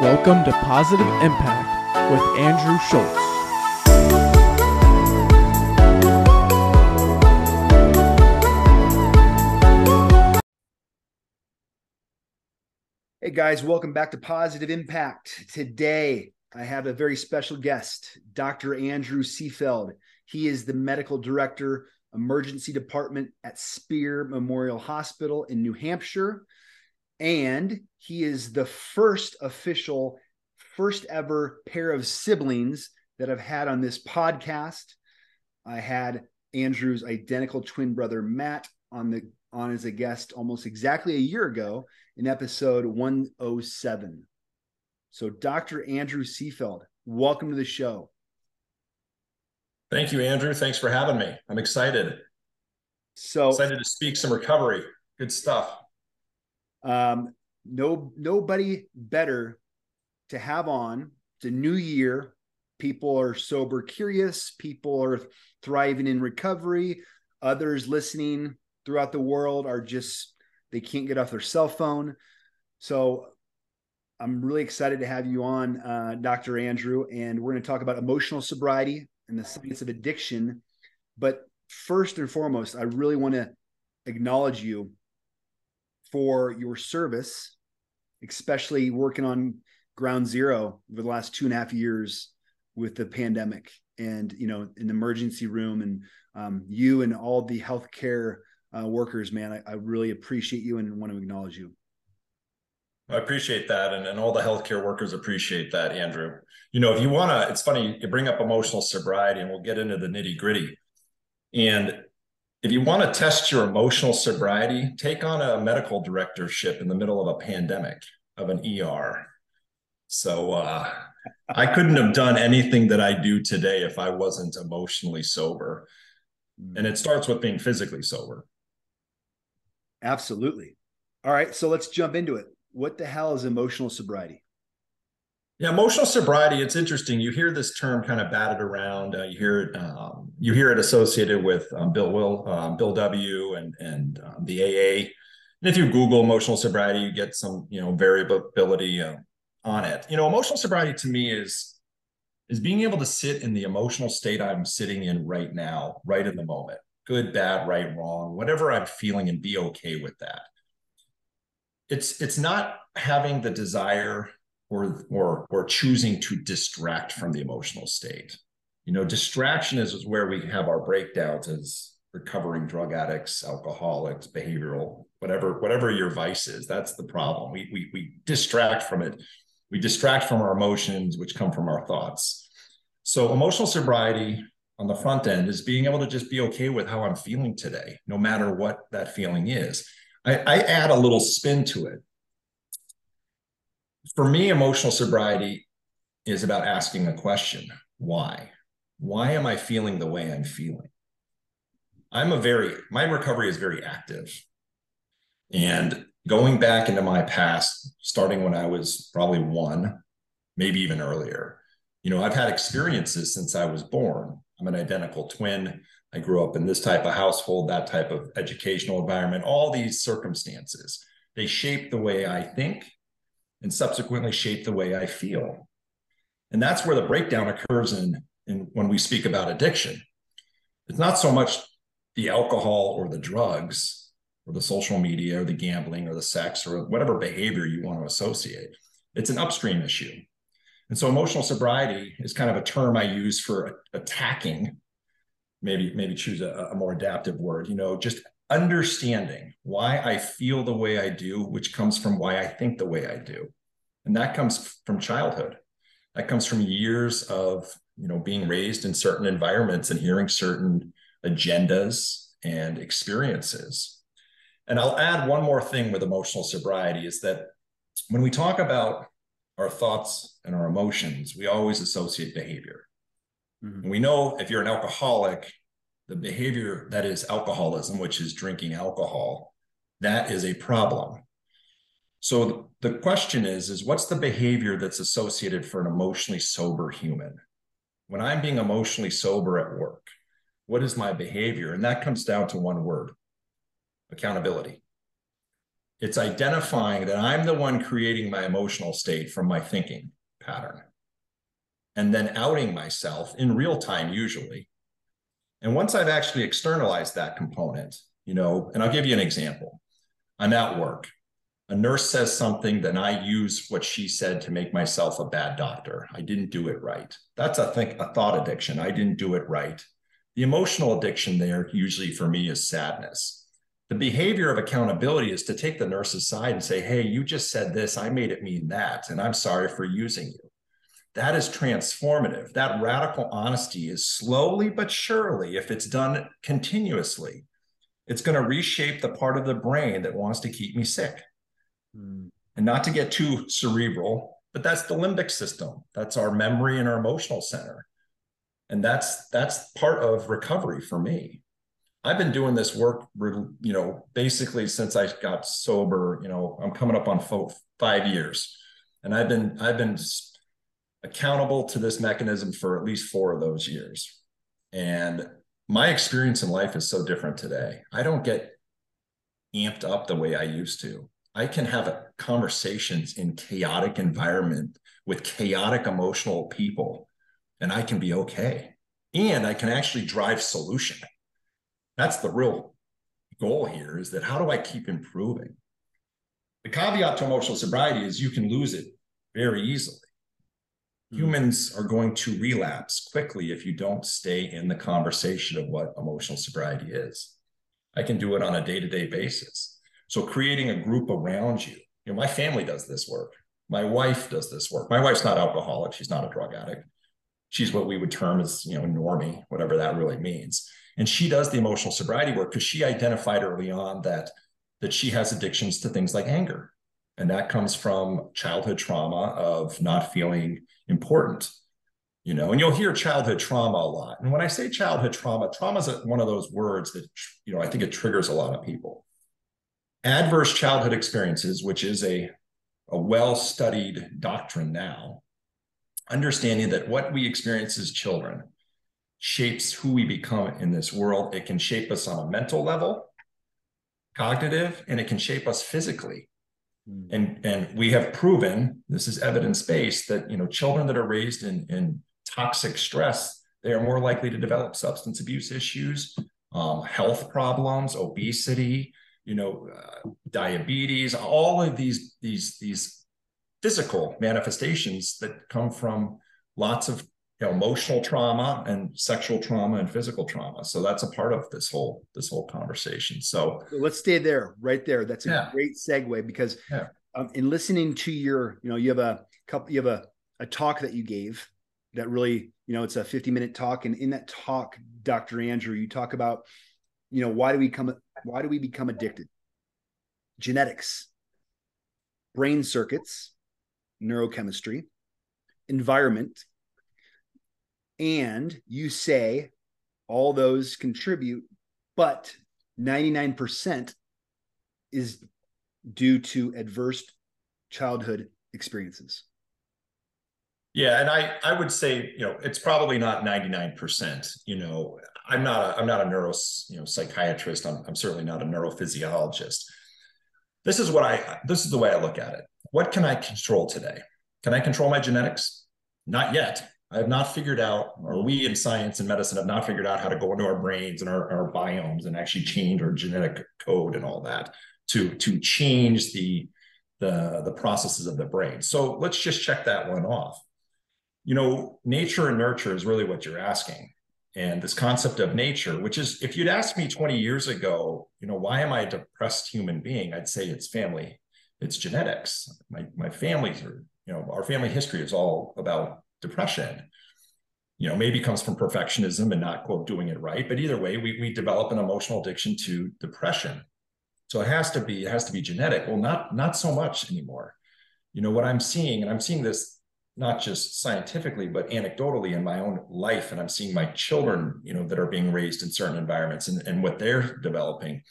Welcome to Positive Impact with Andrew Schultz. Hey guys, welcome back to Positive Impact. Today, I have a very special guest, Dr. Andrew Seefeld. He is the medical director, emergency department at Speare Memorial Hospital in New Hampshire. And he is the first official, first ever pair of siblings that I've had on this podcast. I had Andrew's identical twin brother, Matt, on the on as a guest almost exactly a year ago in episode 107. So, Dr. Andrew Seefeld, welcome to the show. Thank you, Andrew. Thanks for having me. I'm excited. So excited to speak some recovery. Good stuff. Um, no, nobody better to have on. A new year. People are sober curious. People are thriving in recovery. Others listening throughout the world are just they can't get off their cell phone. So I'm really excited to have you on, uh, Dr. Andrew, and we're going to talk about emotional sobriety and the science of addiction. But first and foremost, I really want to acknowledge you for your service, especially working on ground zero over the last two and a half years with the pandemic and you know in the emergency room and um, you and all the healthcare uh, workers man I, I, really appreciate you and want to acknowledge you I appreciate that. And, and all the healthcare workers appreciate that, Andrew. You know, if you want to, it's funny, you bring up emotional sobriety and we'll get into the nitty gritty. And if you want to test your emotional sobriety, take on a medical directorship in the middle of a pandemic of an ER. So uh, I couldn't have done anything that I do today if I wasn't emotionally sober. And it starts with being physically sober. Absolutely. All right. So let's jump into it what the hell is emotional sobriety? Yeah, emotional sobriety. It's interesting. You hear this term kind of batted around. Uh, you hear it. Um, you hear it associated with um, Bill Will, um, Bill W, and and um, the AA. And if you Google emotional sobriety, you get some you know variability uh, on it. You know, emotional sobriety to me is is being able to sit in the emotional state I'm sitting in right now, right in the moment. Good, bad, right, wrong, whatever I'm feeling, and be okay with that it's it's not having the desire or or or choosing to distract from the emotional state. You know distraction is, is where we have our breakdowns as recovering drug addicts alcoholics behavioral whatever whatever your vice is that's the problem. We we, we distract from it. We distract from our emotions which come from our thoughts. So emotional sobriety on the front end is being able to just be okay with how i'm feeling today no matter what that feeling is. I, I add a little spin to it. For me, emotional sobriety is about asking a question why? Why am I feeling the way I'm feeling? I'm a very, my recovery is very active. And going back into my past, starting when I was probably one, maybe even earlier, you know, I've had experiences since I was born. I'm an identical twin. I grew up in this type of household, that type of educational environment, all these circumstances. They shape the way I think and subsequently shape the way I feel. And that's where the breakdown occurs in, in when we speak about addiction. It's not so much the alcohol or the drugs or the social media or the gambling or the sex or whatever behavior you want to associate. It's an upstream issue. And so emotional sobriety is kind of a term I use for attacking maybe maybe choose a, a more adaptive word you know just understanding why i feel the way i do which comes from why i think the way i do. And that comes from childhood. That comes from years of you know being raised in certain environments and hearing certain agendas and experiences. And i'll add one more thing with emotional sobriety is that when we talk about our thoughts and our emotions we always associate behavior. Mm-hmm. We know if you're an alcoholic, the behavior that is alcoholism, which is drinking alcohol, that is a problem. So the question is, is what's the behavior that's associated for an emotionally sober human? When I'm being emotionally sober at work, what is my behavior? And that comes down to one word accountability. It's identifying that I'm the one creating my emotional state from my thinking pattern and then outing myself in real time, usually. And once I've actually externalized that component, you know, and I'll give you an example. I'm at work. A nurse says something, then I use what she said to make myself a bad doctor. I didn't do it right. That's a think a thought addiction. I didn't do it right. The emotional addiction there usually for me is sadness. The behavior of accountability is to take the nurse aside and say, Hey, you just said this. I made it mean that. And I'm sorry for using you. That is transformative. That radical honesty is slowly but surely, if it's done continuously, it's going to reshape the part of the brain that wants to keep me sick. Mm. And not to get too cerebral, but that's the limbic system. That's our memory and our emotional center. And that's that's part of recovery for me. I've been doing this work, you know, basically since I got sober. You know, I'm coming up on five years, and I've been I've been accountable to this mechanism for at least four of those years. And my experience in life is so different today. I don't get amped up the way I used to. I can have conversations in chaotic environment with chaotic emotional people and I can be okay. And I can actually drive solution. That's the real goal here is that how do I keep improving? The caveat to emotional sobriety is you can lose it very easily. Hmm. Humans are going to relapse quickly if you don't stay in the conversation of what emotional sobriety is. I can do it on a day to day basis. So, creating a group around you, you know, my family does this work. My wife does this work. My wife's not alcoholic. She's not a drug addict. She's what we would term as, you know, normie, whatever that really means. And she does the emotional sobriety work because she identified early on that that she has addictions to things like anger. And that comes from childhood trauma of not feeling important you know and you'll hear childhood trauma a lot. And when i say childhood trauma trauma is one of those words that you know i think it triggers a lot of people. Adverse childhood experiences which is a, a well-studied doctrine now understanding that what we experience as children shapes who we become in this world. It can shape us on a mental level cognitive and it can shape us physically Hmm. And and we have proven this is evidence based that you know children that are raised in in toxic stress they are more likely to develop substance abuse issues, um, health problems, obesity, you know, uh, diabetes, all of these these these physical manifestations that come from lots of you know, emotional trauma and sexual trauma and physical trauma. So that's a part of this whole this whole conversation. So, let's stay there, right there. That's a yeah. great segue because yeah. um, in listening to your, you know, you have a couple, you have a a talk that you gave that really, you know, it's a 50 minute talk, and in that talk, Dr. Andrew, you talk about, you know, why do we come, why do we become addicted? Genetics, brain circuits, neurochemistry, environment and you say all those contribute, but 99% is due to adverse childhood experiences. Yeah, and I I would say you know it's probably not ninety nine percent. You know, I'm not a I'm not a neuro you know psychiatrist. I'm I'm certainly not a neurophysiologist. This is what I this is the way I look at it. What can I control today? Can I control my genetics? Not yet. I have not figured out, or we in science and medicine have not figured out how to go into our brains and our, our biomes and actually change our genetic code and all that to to change the the the processes of the brain. So let's just check that one off. You know, nature and nurture is really what you're asking. And this concept of nature, which is if you'd asked me 20 years ago, you know, why am I a depressed human being? I'd say it's family, it's genetics. My my family's are, you know, our family history is all about depression. You know maybe comes from perfectionism and not quote doing it right but either way we, we develop an emotional addiction to depression. So it has to be it has to be genetic. Well not not so much anymore. You know what i'm seeing and i'm seeing this not just scientifically but anecdotally in my own life and i'm seeing my children you know that are being raised in certain environments and, and what they're developing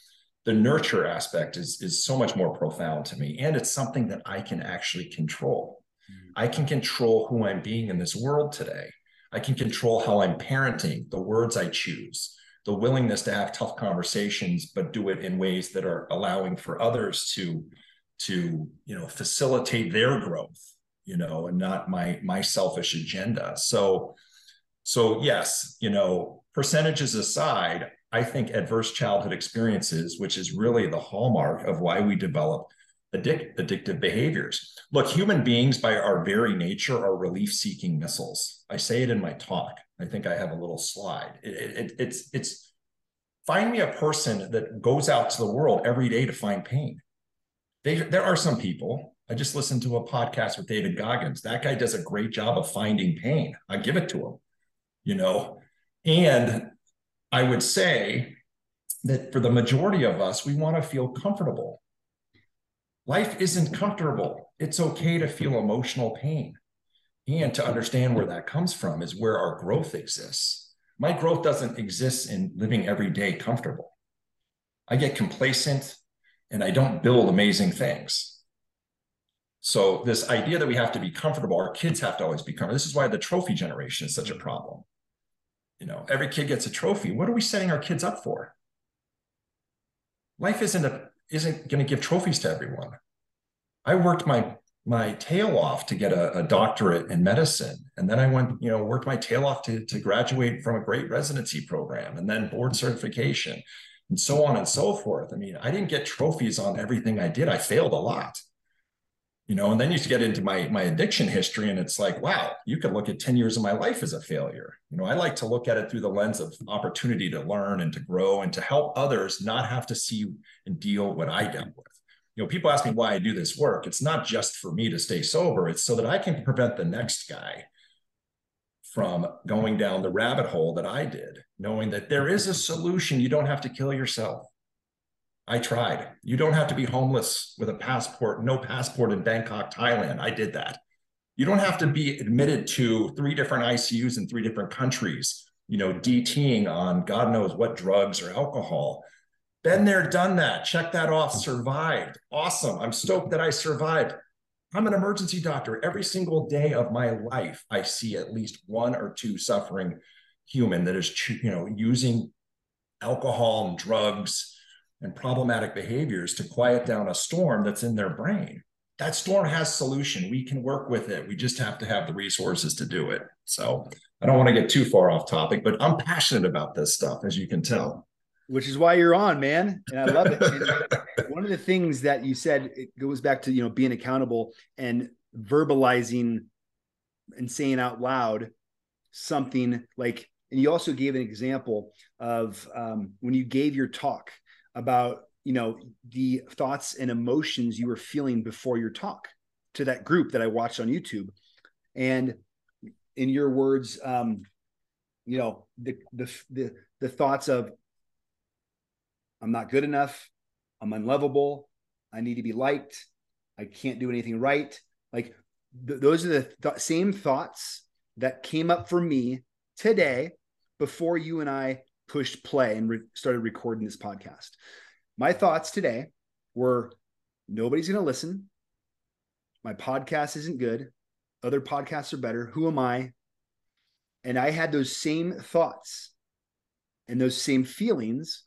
the nurture aspect is is so much more profound to me and it's something that i can actually control I can control who I'm being in this world today. I can control how I'm parenting, the words I choose, the willingness to have tough conversations, but do it in ways that are allowing for others to to you know facilitate their growth, you know, and not my my selfish agenda. So so yes, you know, percentages aside, I think adverse childhood experiences, which is really the hallmark of why we develop addic- addictive behaviors. Look, human beings, by our very nature, are relief seeking missiles. I say it in my talk. I think I have a little slide. It, it, it's, it's find me a person that goes out to the world every day to find pain. They, there are some people. I just listened to a podcast with David Goggins. That guy does a great job of finding pain. I give it to him, you know. And I would say that for the majority of us, we want to feel comfortable life isn't comfortable. It's okay to feel emotional pain. And to understand where that comes from is where our growth exists. My growth doesn't exist in living every day comfortable. I get complacent and I don't build amazing things. So, this idea that we have to be comfortable, our kids have to always be comfortable. This is why the trophy generation is such a problem. You know, every kid gets a trophy. What are we setting our kids up for? Life isn't a isn't going to give trophies to everyone. I worked my my tail off to get a, a, doctorate in medicine, and then I went, you know, worked my tail off to to graduate from a great residency program, and then board certification, and so on and so forth. I mean, I didn't get trophies on everything I did. I failed a lot, you know. And then you get into my my addiction history, and it's like, wow, you could look at ten years of my life as a failure. You know, I like to look at it through the lens of opportunity to learn and to grow and to help others not have to see and deal what I dealt with you know, people ask me why I do this work. It's not just for me to stay sober, it's so that I can prevent the next guy from going down the rabbit hole that I did, knowing that there is a solution. You don't have to kill yourself. I tried. You don't have to be homeless with a passport, no passport in Bangkok, Thailand. I did that. You don't have to be admitted to three different ICUs in three different countries, you know, DTing on God knows what drugs or alcohol. Been there, done that. Check that off. Survived. Awesome. I'm stoked that I survived. I'm an emergency doctor. Every single day of my life, I see at least one or two suffering human that is, you know, using alcohol and drugs and problematic behaviors to quiet down a storm that's in their brain. That storm has solution. We can work with it. We just have to have the resources to do it. So I don't want to get too far off topic, but I'm passionate about this stuff, as you can tell which is why you're on, man. And I love it. one of the things that you said it goes back to you know being accountable and verbalizing and saying out loud something like. And you also gave an example of um, when you gave your talk about you know the thoughts and emotions you were feeling before your talk to that group that I watched on YouTube, and in your words, um, you know the the the the thoughts of I'm not good enough. I'm unlovable. I need to be liked. I can't do anything right. Like th- those are the th- same thoughts that came up for me today before you and I pushed play and re- started recording this podcast. My thoughts today were nobody's going to listen. My podcast isn't good. Other podcasts are better. Who am I? And I had those same thoughts and those same feelings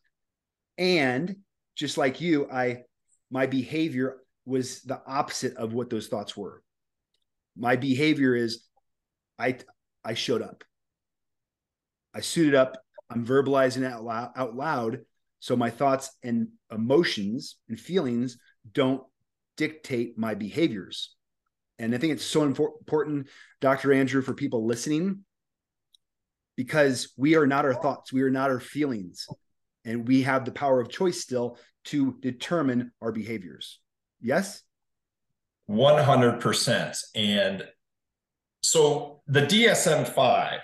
and just like you i my behavior was the opposite of what those thoughts were my behavior is i i showed up i suited up i'm verbalizing out loud, out loud so my thoughts and emotions and feelings don't dictate my behaviors and i think it's so important dr andrew for people listening because we are not our thoughts we are not our feelings and we have the power of choice still to determine our behaviors. Yes? 100%. And so the DSM 5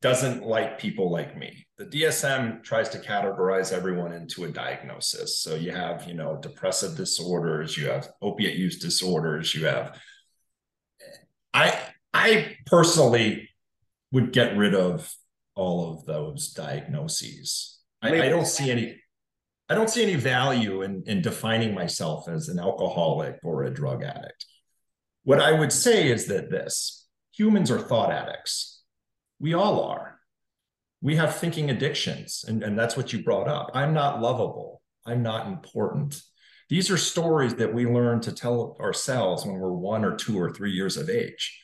doesn't like people like me. The DSM tries to categorize everyone into a diagnosis. So you have, you know, depressive disorders, you have opiate use disorders, you have I I personally would get rid of all of those diagnoses I, I don't see any I don't see any value in, in defining myself as an alcoholic or a drug addict. What I would say is that this humans are thought addicts. We all are. We have thinking addictions, and, and that's what you brought up. I'm not lovable. I'm not important. These are stories that we learn to tell ourselves when we're one or two or three years of age.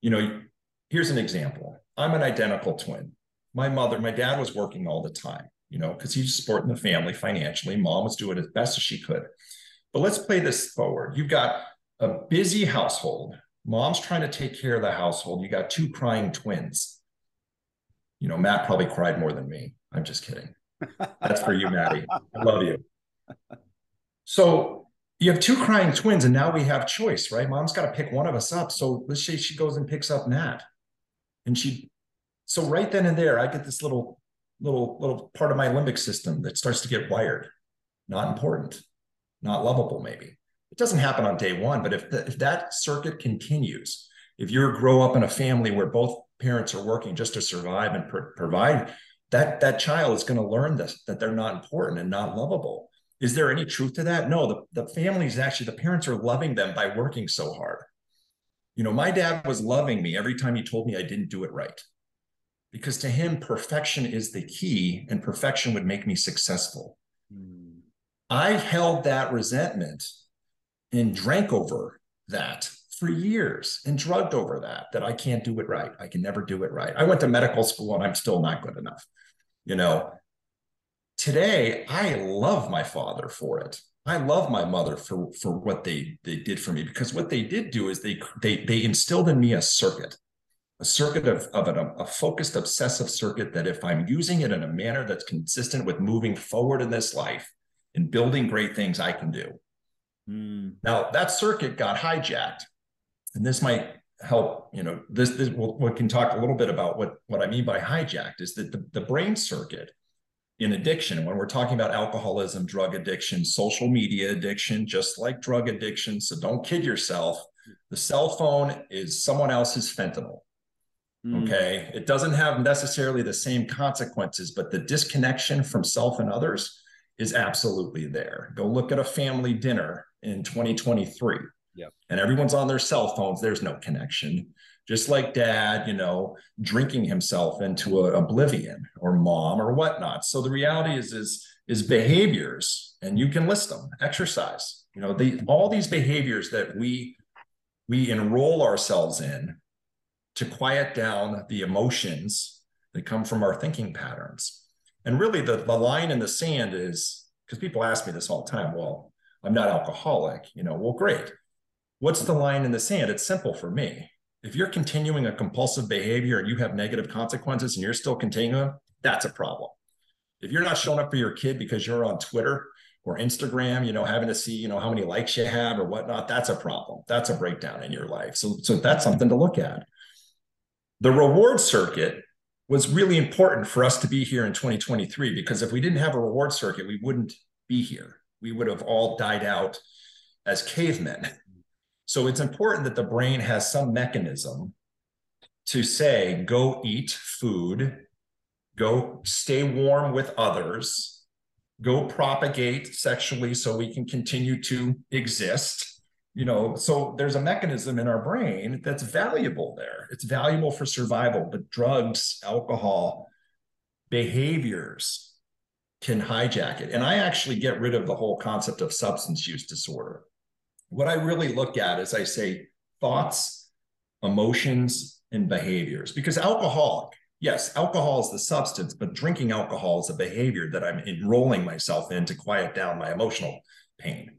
You know, here's an example I'm an identical twin. My mother, my dad was working all the time, you know, because he's supporting the family financially. Mom was doing as best as she could. But let's play this forward. You've got a busy household. Mom's trying to take care of the household. You got two crying twins. You know, Matt probably cried more than me. I'm just kidding. That's for you, Maddie. I love you. So you have two crying twins, and now we have choice, right? Mom's got to pick one of us up. So let's say she goes and picks up Matt. And she, so right then and there, I get this little, little, little part of my limbic system that starts to get wired. Not important, not lovable, maybe. It doesn't happen on day one, but if, the, if that circuit continues, if you grow up in a family where both parents are working just to survive and provide, that that child is going to learn this that they're not important and not lovable is there any truth to that? No, the, the families actually, the parents are loving them by working so hard. You know, my dad was loving me every time he told me I didn't do it right. Because to him, perfection is the key, and perfection would make me successful. Mm. I held that resentment and drank over that for years and drugged over that, that I can't do it right. I can never do it right. I went to medical school and I'm still not good enough. You know, today i love my father for it i love my mother for for what they they did for me because what they did do is they they they instilled in me a circuit a circuit of, of an, a focused obsessive circuit that if i'm using it in a manner that's consistent with moving forward in this life and building great things i can do mm. now that circuit got hijacked and this might help you know this, this we'll, we can talk a little bit about what what i mean by hijacked is that the, the brain circuit in addiction. When we're talking about alcoholism, drug addiction, social media addiction, just like drug addiction. So don't kid yourself. The cell phone is someone else's fentanyl. Mm. Okay. It doesn't have necessarily the same consequences, but the disconnection from self and others is absolutely there. Go look at a family dinner in 2023. Yep. And everyone's on their cell phones. There's no connection just like dad, you know, drinking himself into a, oblivion or mom or whatnot. So the reality is, is, is behaviors, and you can list them, exercise, you know, the, all these behaviors that we, we enroll ourselves in to quiet down the emotions that come from our thinking patterns. And really the, the line in the sand is, because people ask me this all the time, well, I'm not alcoholic, you know, well, great. What's the line in the sand? It's simple for me if you're continuing a compulsive behavior and you have negative consequences and you're still continuing, that's a problem. If you're not showing up for your kid because you're on Twitter or Instagram, you know, having to see, you know, how many likes you have or whatnot, that's a problem. That's a breakdown in your life. So, so that's something to look at. The reward circuit was really important for us to be here in 2023 because if we didn't have a reward circuit, we wouldn't be here. We would have all died out as cavemen so it's important that the brain has some mechanism to say, go eat food, go stay warm with others, go propagate sexually so we can continue to exist. You know, so there's a mechanism in our brain that's valuable there. It's valuable for survival, but drugs, alcohol, behaviors can hijack it. And I actually get rid of the whole concept of substance use disorder what I really look at is I say thoughts, emotions, and behaviors. Because alcoholic, yes, alcohol is the substance, but drinking alcohol is a behavior that I'm enrolling myself in to quiet down my emotional pain.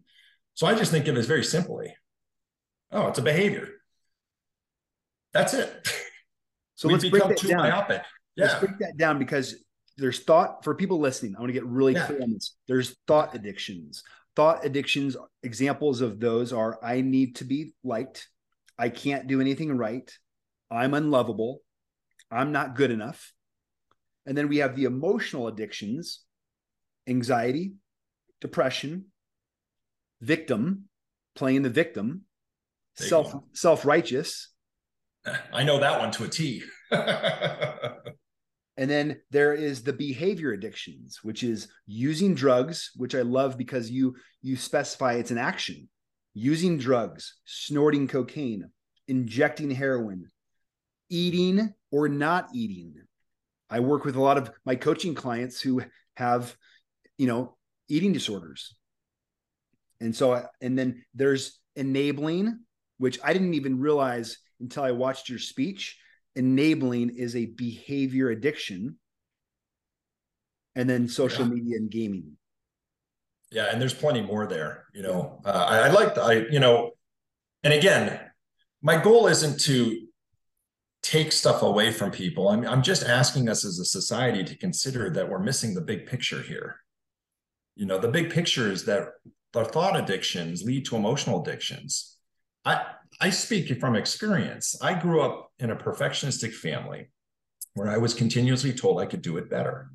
So I just think of it as very simply oh, it's a behavior. That's it. So let's break that down. Myopic. Yeah. Let's break that down because there's thought for people listening. I want to get really yeah. clear on this. There's thought addictions thought addictions examples of those are i need to be liked. I can't do anything right. I'm unlovable. I'm not good enough. And then we have the emotional addictions anxiety depression victim playing the victim self self-righteous. I know that one to a t And then there is the behavior addictions, which is using drugs, which I love because you you specify it's an action. Using drugs, snorting cocaine, injecting heroin, eating or not eating, I work with a lot of my coaching clients who have, you know, eating disorders. And so, and then there's enabling, which I didn't even realize until I watched your speech. Enabling is a behavior addiction. And then social yeah. media and gaming. Yeah. And there's plenty more there. You know, uh, I, I like, the, I, you know, and again, my goal isn't to take stuff away from people. I'm, I'm just asking us as a society to consider that we're missing the big picture here. You know, the big picture is that our thought addictions lead to emotional addictions. I, I speak from experience. I grew up in a perfectionistic family where I was continuously told I could do it better.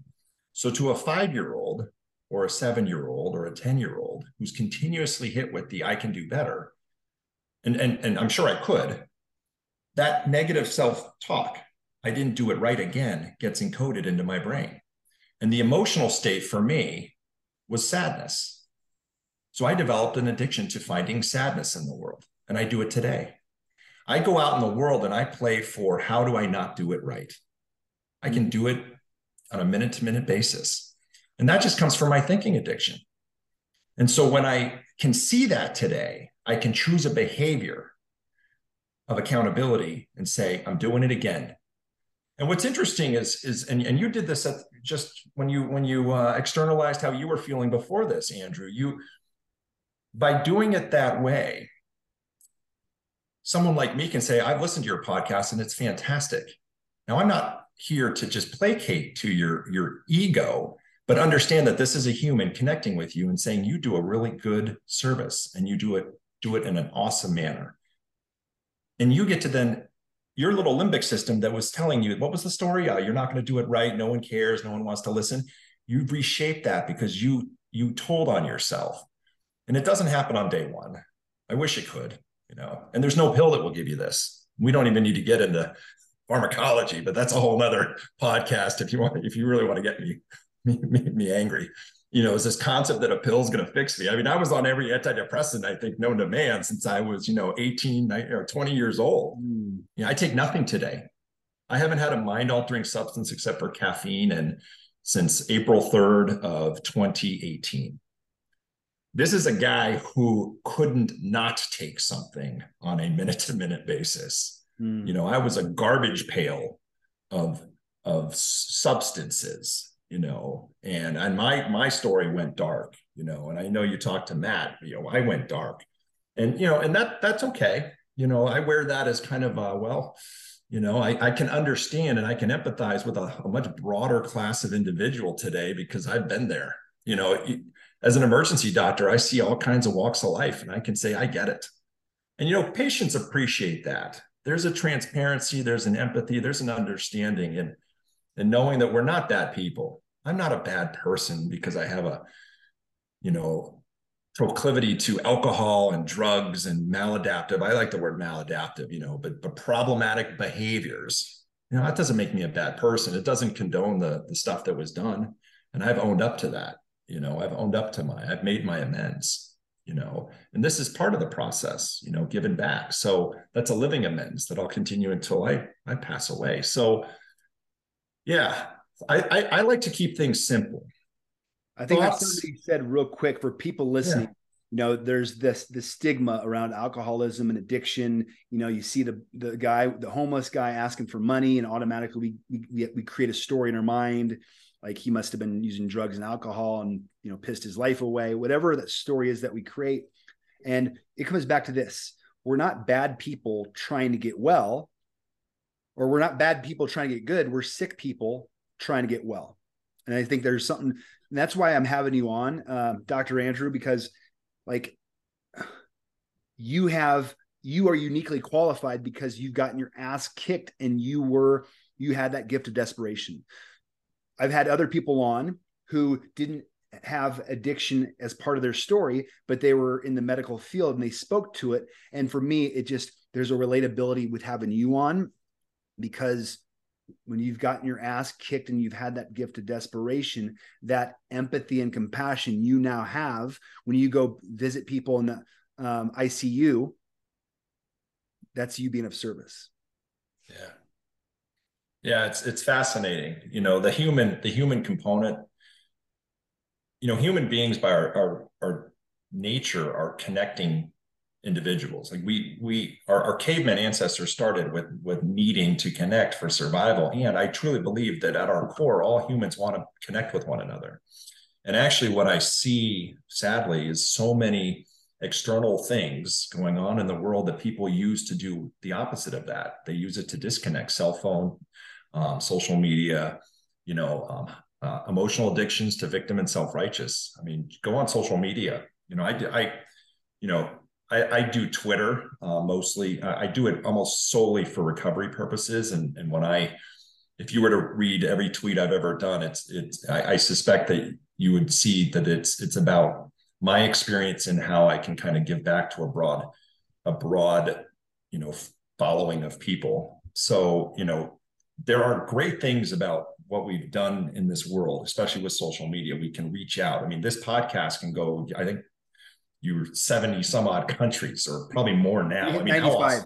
So, to a five year old or a seven year old or a 10 year old who's continuously hit with the I can do better, and, and, and I'm sure I could, that negative self talk, I didn't do it right again, gets encoded into my brain. And the emotional state for me was sadness. So I developed an addiction to finding sadness in the world, and I do it today. I go out in the world and I play for how do I not do it right? I can do it on a minute to minute basis. And that just comes from my thinking addiction. And so when I can see that today, I can choose a behavior of accountability and say, I'm doing it again. And what's interesting is, is and, and you did this at just when you when you uh, externalized how you were feeling before this, Andrew. You by doing it that way, someone like me can say, I've listened to your podcast and it's fantastic. Now I'm not here to just placate to your your ego, but understand that this is a human connecting with you and saying you do a really good service and you do it do it in an awesome manner. And you get to then your little limbic system that was telling you what was the story? Uh, you're not going to do it right. No one cares. No one wants to listen. You've reshaped that because you you told on yourself. And it doesn't happen on day one. I wish it could you know and there's no pill that will give you this we don't even need to get into pharmacology but that's a whole nother podcast if you want if you really want to get me me, me, me angry you know, is this concept that a pill is going to fix me. I mean, I was on every antidepressant I think known to man since I was, you know, 18 or 20 years old. Mm. You know, I take nothing today. I haven't had a mind altering substance except for caffeine and since April 3rd of 2018. This is a guy who couldn't not take something on a minute to minute basis. Mm. You know, I was a garbage pail of of substances you know and and my my story went dark you know and i know you talked to matt you know i went dark and you know and that that's okay you know i wear that as kind of a well you know i, I can understand and i can empathize with a, a much broader class of individual today because i've been there you know as an emergency doctor i see all kinds of walks of life and i can say i get it and you know patients appreciate that there's a transparency there's an empathy there's an understanding and and knowing that we're not bad people. I'm not a bad person because I have a, you know, proclivity to alcohol and drugs and maladaptive. I like the word maladaptive, you know, but but problematic behaviors. You know, that doesn't make me a bad person. It doesn't condone the the stuff that was done. And I've owned up to that. You know, I've owned up to my, I've made my amends you know and this is part of the process you know giving back so that's a living amends that i'll continue until i i pass away so yeah, I, I, I like to keep things simple. I think Thoughts? that's something you said real quick for people listening. Yeah. You know, there's this the stigma around alcoholism and addiction. You know, you see the the guy, the homeless guy, asking for money, and automatically we we, we create a story in our mind like he must have been using drugs and alcohol and you know pissed his life away. Whatever that story is that we create, and it comes back to this: we're not bad people trying to get well or we're not bad people trying to get good. We're sick people trying to get well. And I think there's something, that's why I'm having you on, uh, Dr. Andrew, because like you have, you are uniquely qualified because you've gotten your ass kicked and you were, you had that gift of desperation. I've had other people on who didn't have addiction as part of their story, but they were in the medical field and they spoke to it. And for me, it just, there's a relatability with having you on because when you've gotten your ass kicked and you've had that gift of desperation, that empathy and compassion you now have when you go visit people in the um, ICU, that's you being of service. Yeah. Yeah, it's it's fascinating. You know, the human the human component. You know, human beings by our our, our nature are connecting individuals. Like we we our, our caveman ancestors started with with needing to connect for survival. And I truly believe that at our core, all humans want to connect with one another. And actually, what I see sadly is so many external things going on in the world that people use to do the opposite of that. They use it to disconnect cell phone, um, social media, you know, um, uh, emotional addictions to victim and self-righteous. I mean, go on social media. You know, I, I, you know, I, I do Twitter uh, mostly. I, do it almost solely for recovery purposes. And and when I, if you were to read every tweet I've ever done, it's it's. I, I suspect that you would see that it's it's about my experience and how I can kind of give back to a broad, a broad, you know, following of people. So you know, there are great things about what we've done in this world, especially with social media. We can reach out. I mean, this podcast can go. I think you're 70 some odd countries or probably more now. I mean, 95.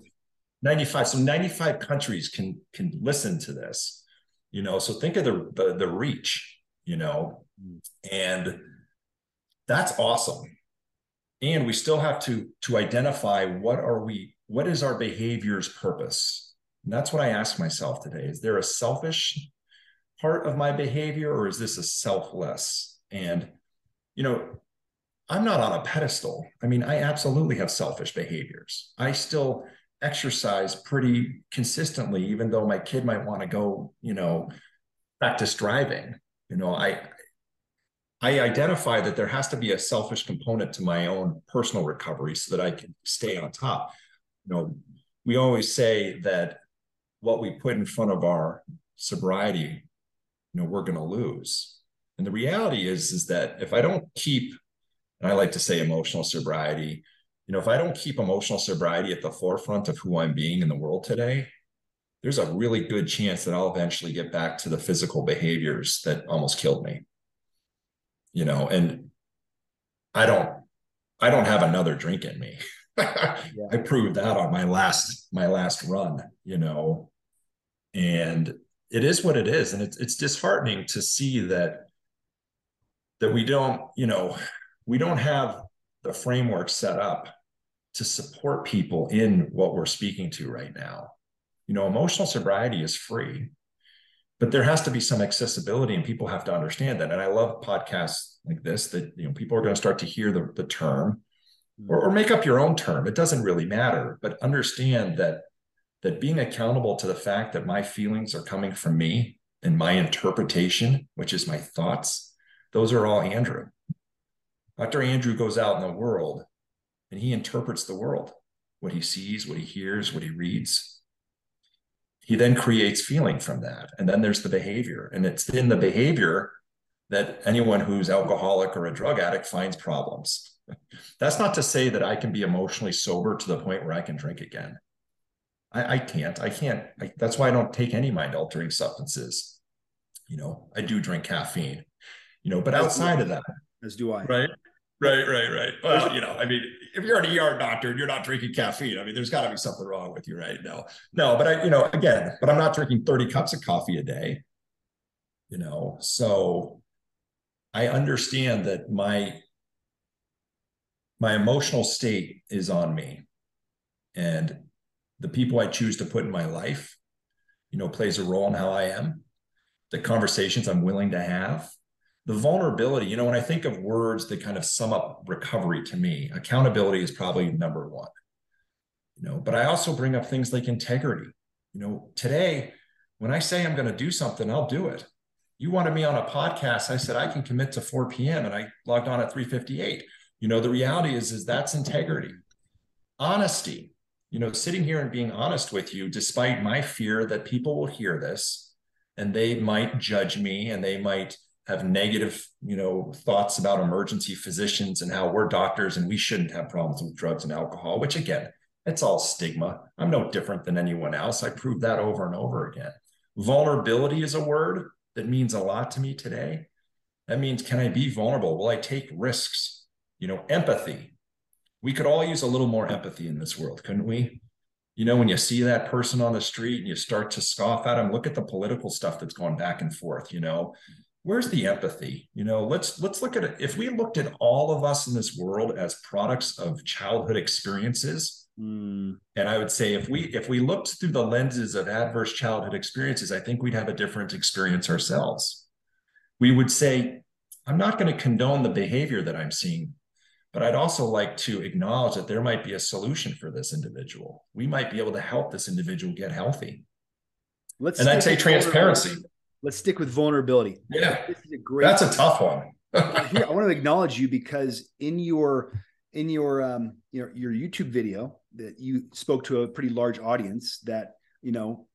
95. So 95 countries can can listen to this, you know. So think of the the, the reach, you know, and that's awesome. And we still have to to identify what are we, what is our behavior's purpose? And that's what I ask myself today. Is there a selfish part of my behavior or is this a selfless? And you know, I'm not on a pedestal. I mean, I absolutely have selfish behaviors. I still exercise pretty consistently, even though my kid might want to go, you know, practice driving. You know, I I identify that there has to be a selfish component to my own personal recovery so that I can stay on top. You know, we always say that what we put in front of our sobriety, you know, we're going to lose. And the reality is, is that if I don't keep and I like to say emotional sobriety. You know, if I don't keep emotional sobriety at the forefront of who I'm being in the world today, there's a really good chance that I'll eventually get back to the physical behaviors that almost killed me. You know, and I don't I don't have another drink in me. yeah. I proved that on my last my last run, you know. And it is what it is and it's it's disheartening to see that that we don't, you know, we don't have the framework set up to support people in what we're speaking to right now. You know, emotional sobriety is free, but there has to be some accessibility and people have to understand that. And I love podcasts like this that, you know, people are going to start to hear the, the term or, or make up your own term. It doesn't really matter, but understand that that being accountable to the fact that my feelings are coming from me and my interpretation, which is my thoughts, those are all Andrew. Dr. Andrew goes out in the world and he interprets the world, what he sees, what he hears, what he reads. He then creates feeling from that. And then there's the behavior. And it's in the behavior that anyone who's alcoholic or a drug addict finds problems. That's not to say that I can be emotionally sober to the point where I can drink again. I, I can't. I can't. I, that's why I don't take any mind altering substances. You know, I do drink caffeine, you know, but outside of that, as do I. Right. Right, right, right. Well, you know, I mean, if you're an ER doctor and you're not drinking caffeine, I mean, there's got to be something wrong with you, right? No, no, but I, you know, again, but I'm not drinking 30 cups of coffee a day, you know, so I understand that my my emotional state is on me, and the people I choose to put in my life, you know, plays a role in how I am, the conversations I'm willing to have, the vulnerability, you know, when I think of words that kind of sum up recovery to me, accountability is probably number one. You know, but I also bring up things like integrity. You know, today, when I say I'm going to do something, I'll do it. You wanted me on a podcast. I said I can commit to 4 p.m. and I logged on at 3:58. You know, the reality is, is that's integrity, honesty. You know, sitting here and being honest with you, despite my fear that people will hear this and they might judge me and they might have negative, you know, thoughts about emergency physicians and how we're doctors and we shouldn't have problems with drugs and alcohol, which again, it's all stigma. I'm no different than anyone else. I prove that over and over again. Vulnerability is a word that means a lot to me today. That means, can I be vulnerable? Will I take risks? You know, empathy. We could all use a little more empathy in this world, couldn't we? You know, when you see that person on the street and you start to scoff at them, look at the political stuff that's going back and forth, you know. Where's the empathy? You know, let's let's look at it. If we looked at all of us in this world as products of childhood experiences, Mm, and I would say if we if we looked through the lenses of adverse childhood experiences, I think we'd have a different experience ourselves. We would say, I'm not going to condone the behavior that I'm seeing, but I'd also like to acknowledge that there might be a solution for this individual. We might be able to help this individual get healthy. let's And I'd say transparency. Let's stick with vulnerability. Yeah, This is a great. that's a tough one. Here, I want to acknowledge you because in your in your um your your YouTube video that you spoke to a pretty large audience that you know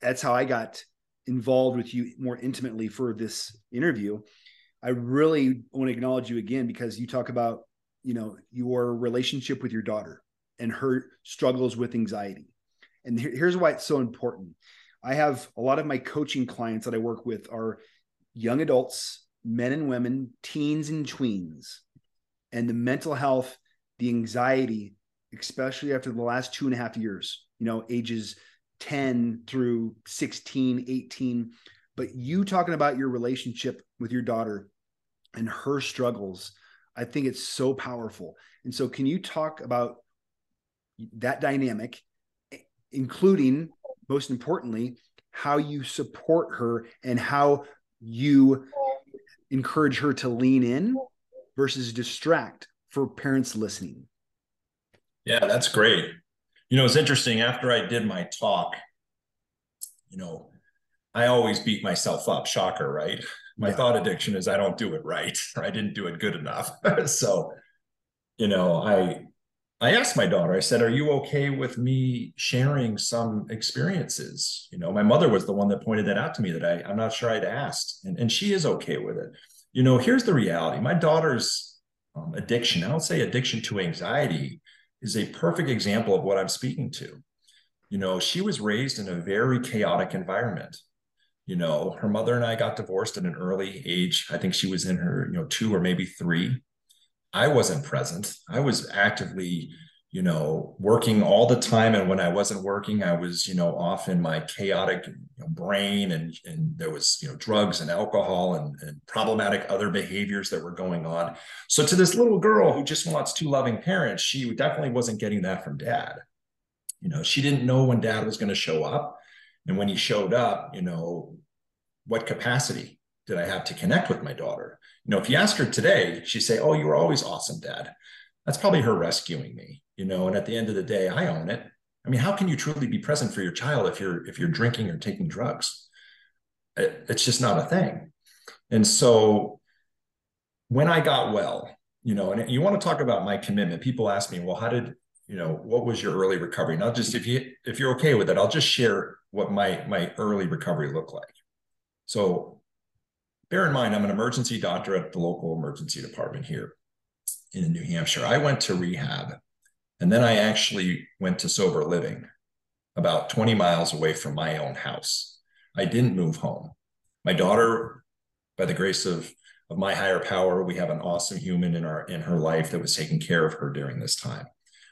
that's how I got involved with you more intimately for this interview. I really want to acknowledge you again because you talk about you know your relationship with your daughter and her struggles with anxiety. And here- here's why it's so important. I have a lot of my coaching clients that I work with are young adults, men and women, teens and tweens. And the mental health, the anxiety, especially after the last two and a half years, you know, ages 10 through 16, 18. But you talking about your relationship with your daughter and her struggles, I think it's so powerful. And so, can you talk about that dynamic, including most importantly, how you support her and how you encourage her to lean in versus distract for parents listening. Yeah, that's great. You know, it's interesting. After I did my talk, you know, I always beat myself up. Shocker, right? My Yeah. thought addiction is I don't do it right. Or I didn't do it good enough. so, you know, I I asked my daughter, I said, Are you okay with me sharing some experiences? You know, my mother was the one that pointed that out to me that I, I'm not sure I'd asked. And, and she is okay with it. You know, here's the reality my daughter's um, addiction, I don't say addiction to anxiety, is a perfect example of what I'm speaking to. You know, she was raised in a very chaotic environment. You know, her mother and I got divorced at an early age. I think she was in her, you know, two or maybe three. I wasn't present. I was actively, you know, working all the time. And when I wasn't working, I was, you know, off in my chaotic you know, brain and, and there was, you know, drugs and alcohol and, and problematic other behaviors that were going on. So to this little girl who just wants two loving parents, she definitely wasn't getting that from dad. You know, she didn't know when dad was going to show up. And when he showed up, you know, what capacity did I have to connect with my daughter? You know, if you ask her today, she'd say, Oh, you were always awesome, dad. That's probably her rescuing me, you know, and at the end of the day, I own it. I mean, how can you truly be present for your child if you're if you're drinking or taking drugs? It, it's just not a thing. And so when I got well, you know, and you want to talk about my commitment, people ask me, well, how did, you know, what was your early recovery? Not just if you if you're okay with it, I'll just share what my my early recovery looked like. So bear in mind, I'm an emergency doctor at the local emergency department here in New Hampshire. I went to rehab and then I actually went to sober living about 20 miles away from my own house. I didn't move home. My daughter, by the grace of, of my higher power, we have an awesome human in our in her life that was taking care of her during this time.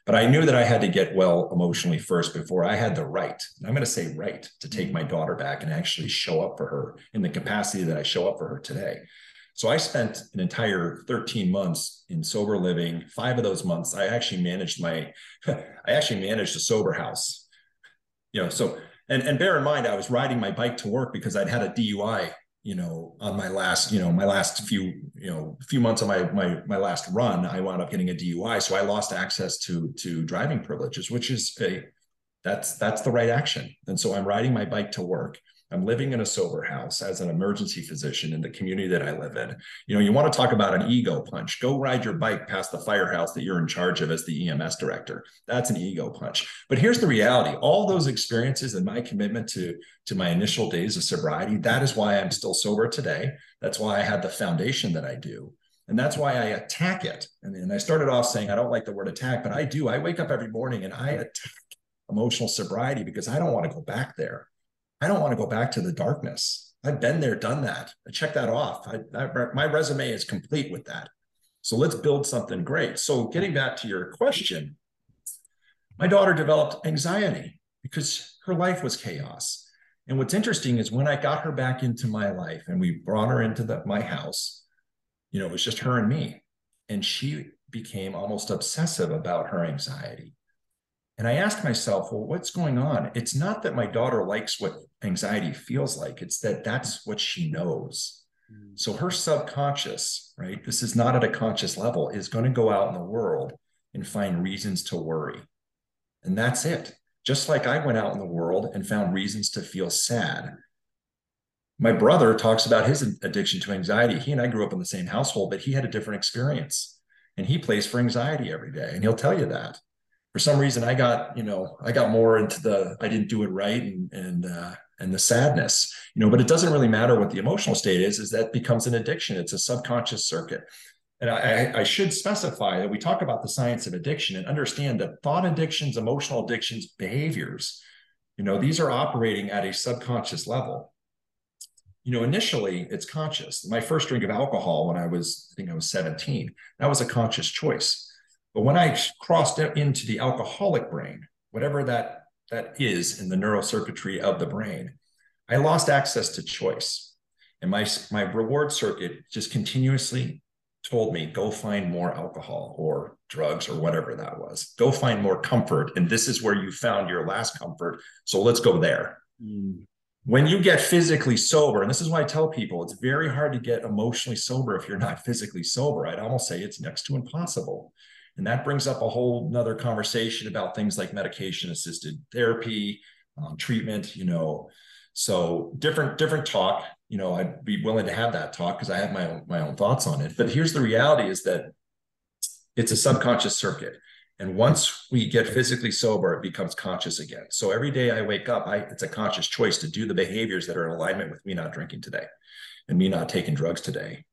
But I knew that I had to get well emotionally first before I had the right, and I'm going to say right, to take my mm-hmm. daughter back and actually show up for her in the capacity that I show up for her today. So I spent an entire 13 months in sober living. Five of those months, I actually managed my, I actually managed a sober house. You know, so and and bear in mind, I was riding my bike to work because I'd had a DUI you know on my last you know my last few you know few months of my my my last run i wound up getting a dui so i lost access to to driving privileges which is a that's that's the right action. And so i'm riding my bike to work i'm living in a sober house as an emergency physician in the community that i live in. You know you want to talk about an ego punch. Go ride your bike past the firehouse that you're in charge of as the ems director. That's an ego punch. But here's the reality. All those experiences and my commitment to to my initial days of sobriety that is why i'm still sober today. That's why i had the foundation that i do. And that's why i attack it. And, and i started off saying i don't like the word attack but i do. I wake up every morning and i attack emotional sobriety because i don't want to go back there I don't want to go back to the darkness. I've been there, done that. I check that off. I, I, my resume is complete with that. So let's build something great. So getting back to your question, my daughter developed anxiety. because her life was chaos. And what's interesting is when I got her back into my life and we brought her into the, my house, you know, it was just her and me. And she became almost obsessive about her anxiety. And I asked myself, well, what's going on? It's not that my daughter likes what anxiety feels like, it's that that's what she knows. Mm. So her subconscious, right? This is not at a conscious level, is going to go out in the world and find reasons to worry. And that's it. Just like I went out in the world and found reasons to feel sad. My brother talks about his addiction to anxiety. He and I grew up in the same household, but he had a different experience. And he plays for anxiety every day. And he'll tell you that. For some reason, I got, you know, I got more into the I didn't do it right and and uh and the sadness, you know, but it doesn't really matter what the emotional state is, is that becomes an addiction. It's a subconscious circuit. And I, I, should specify that we talk about the science of addiction and understand that thought addictions, emotional addictions, behaviors, you know, these are operating at a subconscious level. You know, initially it's conscious. My first drink of alcohol when I was, I think I was 17, that was a conscious choice. But when I crossed into the alcoholic brain, whatever that that is in the neurocircuitry of the brain, I lost access to choice. And my, my reward circuit just continuously told me, go find more alcohol or drugs or whatever that was. Go find more comfort. And this is where you found your last comfort. So let's go there. Mm. When you get physically sober, and this is why I tell people it's very hard to get emotionally sober if you're not physically sober. I'd almost say it's next to impossible. And that brings up a whole nother conversation about things like medication assisted therapy, um, treatment, you know. So different, different talk you know, I'd be willing to have that talk because I have my own my own thoughts on it. But here's the reality: is that it's a subconscious circuit. And once we get physically sober, it becomes conscious again. So every day I wake up, I, it's a conscious choice to do the behaviors that are in alignment with me not drinking today and me not taking drugs today.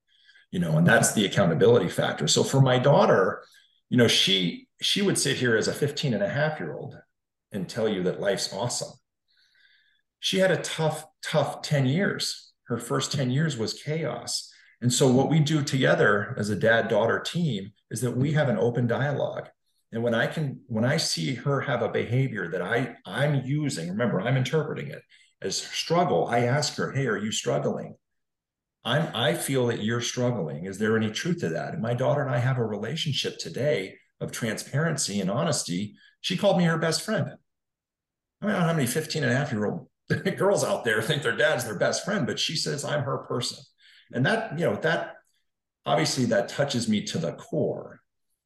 You know, and that's the accountability factor. So for my daughter, you know, she she would sit here as a 15 and a half year old and tell you that life's awesome. She had a tough, tough 10 years her first 10 years was chaos. And so what we do together as a dad daughter team is that we have an open dialogue. And when I can when I see her have a behavior that I I'm using, remember I'm interpreting it as struggle, I ask her, "Hey, are you struggling?" I'm I feel that you're struggling. Is there any truth to that? And my daughter and I have a relationship today of transparency and honesty. She called me her best friend. I don't know how many 15 and a half year old girls out there think their dad's their best friend, but she says I'm her person. And that, you know, that obviously that touches me to the core.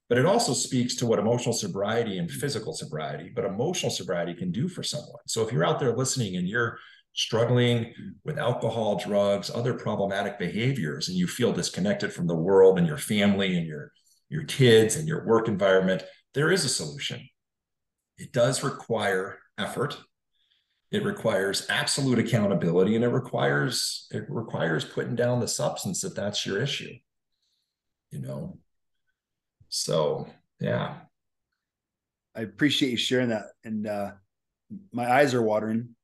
But it also speaks to what emotional sobriety and physical sobriety, but emotional sobriety can do for someone. So if you're out there listening and you're struggling with alcohol, drugs, other problematic behaviors, and you feel disconnected from the world and your family and your, your kids and your work environment, there is a solution. It does require effort. It requires absolute accountability and it requires it requires putting down the substance if that's your issue you know? So yeah. I appreciate you sharing that and uh my eyes are watering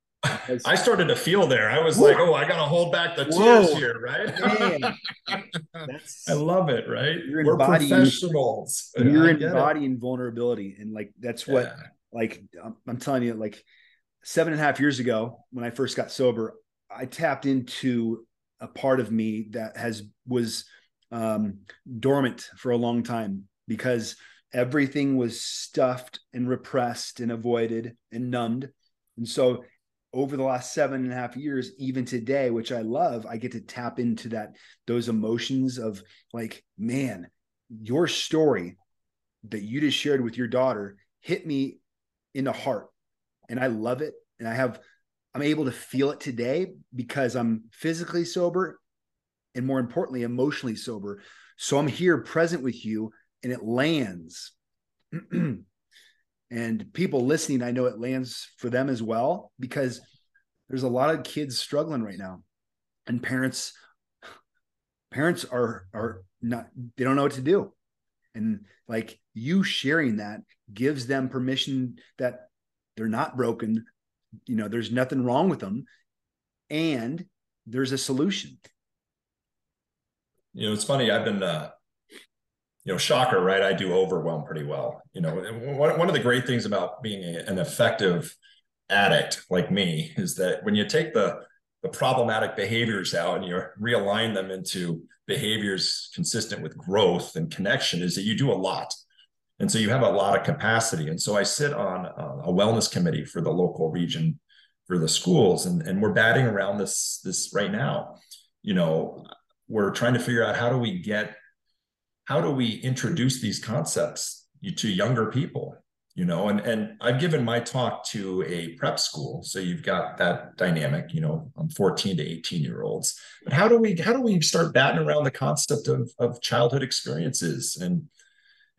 I started to feel there. I was Whoa. like, "Oh, I got to hold back the tears Whoa. here, right?" I love it, right? You're We're professionals. You're embodying vulnerability, and like that's what, yeah. like, I'm, I'm telling you, like, seven and a half years ago when I first got sober, I tapped into a part of me that has was um, dormant for a long time because everything was stuffed and repressed and avoided and numbed. And so over the last seven and a half years, even today, which I love, I get to tap into that, those emotions of like, man, your story that you just shared with your daughter hit me in the heart and I love it. And I have, I'm able to feel it today because I'm physically sober and more importantly, emotionally sober. So I'm here present with you and it lands. and people listening, I know it lands for them as well because there's a lot of kids struggling right now and parents parents are are not they don't know what to do and like you sharing that gives them permission that they're not broken. You know, there's nothing wrong with them. And there's a solution. You know, it's funny. I've been, uh, you know, shocker, right? I do overwhelm pretty well. You know, one, one of the great things about being a, an effective addict like me is that when you take the the problematic behaviors out and you realign them into behaviors consistent with growth and connection is that you do a lot and so you have a lot of capacity and so i sit on a wellness committee for the local region for the schools and, and we're batting around this this right now you know we're trying to figure out how do we get how do we introduce these concepts to younger people you know? And and i've given my talk to a prep school so you've got that dynamic you know on 14 to 18 year olds. But how do we how do we start batting around the concept of of childhood experiences and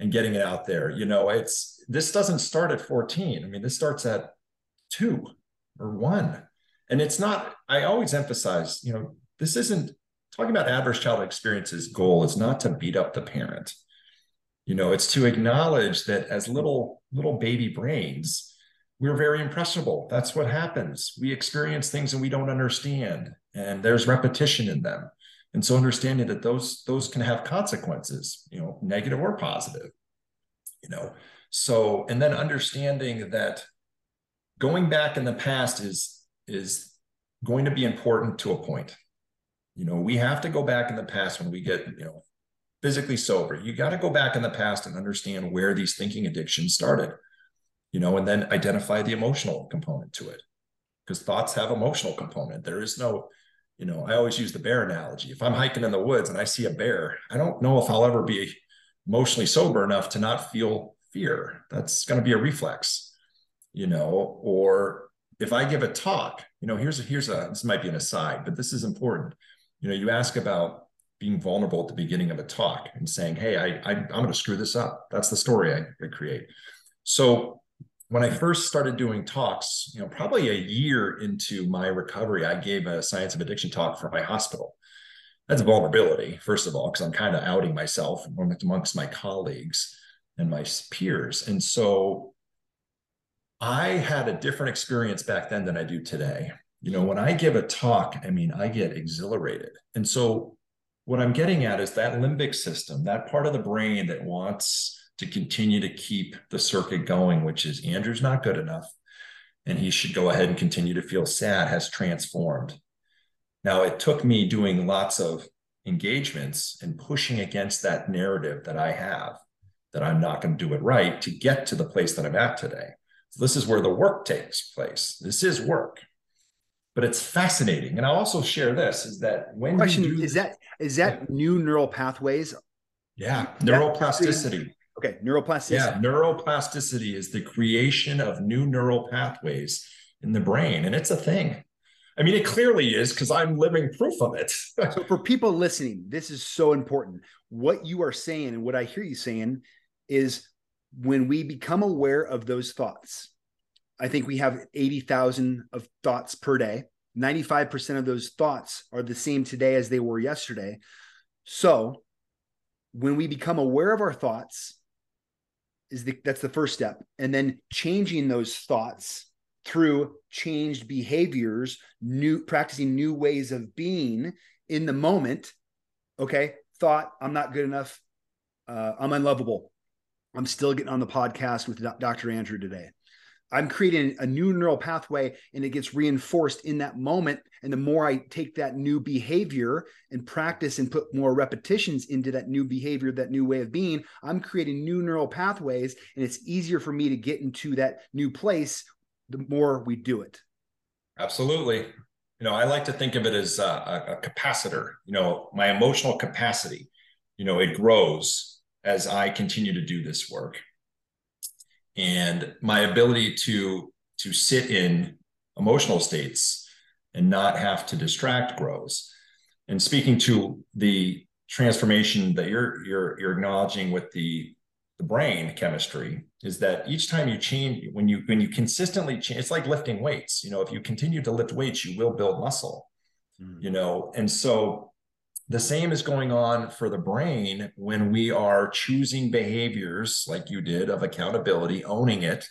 and getting it out there? You know it's this doesn't start at 14 i mean this starts at two or one. And it's not i always emphasize you know this isn't talking about adverse childhood experiences goal is not to beat up the parent. You know it's to acknowledge that as little little baby brains we're very impressionable that's what happens. We experience things and we don't understand and there's repetition in them. And so understanding that those those can have consequences you know negative or positive you know. So and then understanding that going back in the past is is going to be important to a point you know we have to go back in the past when we get you know physically sober. You got to go back in the past and understand where these thinking addictions started you know and then identify the emotional component to it. Because thoughts have emotional component. There is no you know i always use the bear analogy. If i'm hiking in the woods and i see a bear i don't know if i'll ever be emotionally sober enough to not feel fear. That's going to be a reflex you know or if i give a talk you know here's a here's a this might be an aside but this is important you know you ask about being vulnerable at the beginning of a talk and saying, "Hey, I, I am going to screw this up." That's the story I, I create. So when I first started doing talks, you know, probably a year into my recovery, I gave a science of addiction talk for my hospital. That's vulnerability, first of all, because I'm kind of outing myself amongst my colleagues and my peers. And so I had a different experience back then than I do today. You know, when I give a talk, I mean, I get exhilarated. And so what I'm getting at is that limbic system, that part of the brain that wants to continue to keep the circuit going, which is Andrew's not good enough and he should go ahead and continue to feel sad, has transformed. Now, it took me doing lots of engagements and pushing against that narrative that I have that I'm not going to do it right to get to the place that I'm at today. So, this is where the work takes place. This is work but it's fascinating. And I'll also share this is that when question do, is that is that yeah. new neural pathways? Yeah, neuroplasticity. Okay, neuroplasticity. Yeah, neuroplasticity is the creation of new neural pathways in the brain, and it's a thing. I mean, it clearly is because I'm living proof of it. so, for people listening, this is so important. What you are saying and what I hear you saying is when we become aware of those thoughts, I think we have 80,000 of thoughts per day. 95% of those thoughts are the same today as they were yesterday. So when we become aware of our thoughts, is the that's the first step. And then changing those thoughts through changed behaviors, new practicing new ways of being in the moment. Okay, thought I'm not good enough. Uh, I'm unlovable. I'm still getting on the podcast with Dr. Andrew today. I'm creating a new neural pathway and it gets reinforced in that moment. And the more I take that new behavior and practice and put more repetitions into that new behavior, that new way of being, I'm creating new neural pathways. And it's easier for me to get into that new place the more we do it. Absolutely. You know, I like to think of it as a, a capacitor, you know, my emotional capacity, you know, it grows as I continue to do this work and my ability to to sit in emotional states and not have to distract grows. And speaking to the transformation that you're you're you're acknowledging with the the brain chemistry is that each time you change when you when you consistently change it's like lifting weights. You know if you continue to lift weights you will build muscle mm. you know? And so the same is going on for the brain when we are choosing behaviors like you did of accountability, owning it,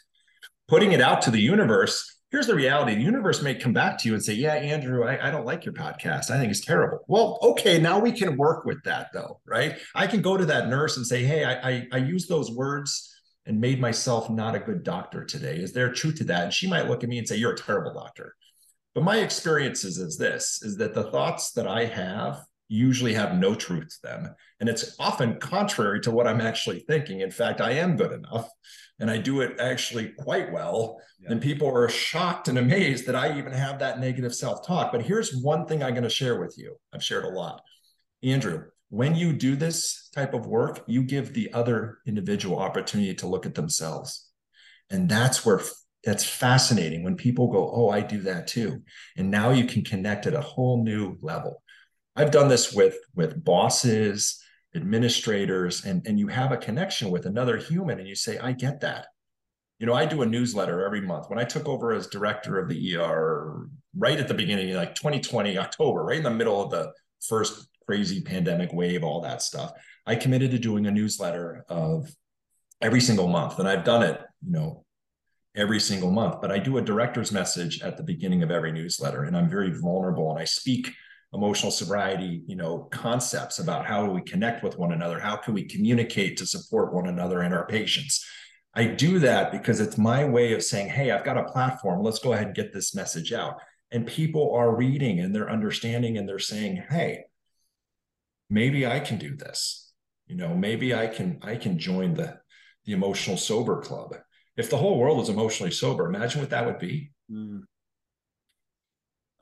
putting it out to the universe. Here's the reality the universe may come back to you and say, Yeah, Andrew, I, I don't like your podcast. I think it's terrible. Well, okay, now we can work with that though, right? I can go to that nurse and say, Hey, I, I, I use those words and made myself not a good doctor today? Is there truth to that? And she might look at me and say, You're a terrible doctor. But my experiences is this is that the thoughts that I have usually have no truth to them. And it's often contrary to what I'm actually thinking. In fact, I am good enough and I do it actually quite well. Yeah. And people are shocked and amazed that I even have that negative self talk. But here's one thing I'm going to share with you I've shared a lot. Andrew, when you do this type of work, you give the other individual opportunity to look at themselves. And that's where that's fascinating when people go, Oh, I do that too. And now you can connect at a whole new level. I've done this with with bosses, administrators, and, and you have a connection with another human and you say, I get that. You know, I do a newsletter every month. When I took over as director of the ER right at the beginning, like 2020, October, right in the middle of the first crazy pandemic wave, all that stuff. I committed to doing a newsletter of every single month. And I've done it, you know, every single month. But I do a director's message at the beginning of every newsletter. And I'm very vulnerable and I speak emotional sobriety, you know, concepts about how we connect with one another? How can we communicate to support one another and our patients? I do that because it's my way of saying, hey, I've got a platform. Let's go ahead and get this message out. And people are reading and they're understanding and they're saying, hey, maybe I can do this. You know, maybe I can I can join the the emotional sober club. If the whole world is emotionally sober, imagine what that would be. Mm.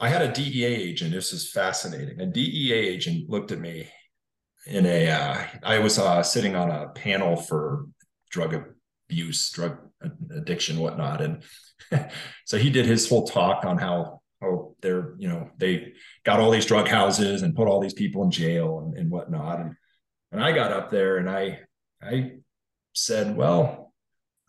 I had a DEA agent. This is fascinating. A DEA agent looked at me in a. Uh, I was uh, sitting on a panel for drug abuse, drug addiction, whatnot, and so he did his whole talk on how oh they're you know they got all these drug houses and put all these people in jail and, and whatnot and and i got up there and i i said well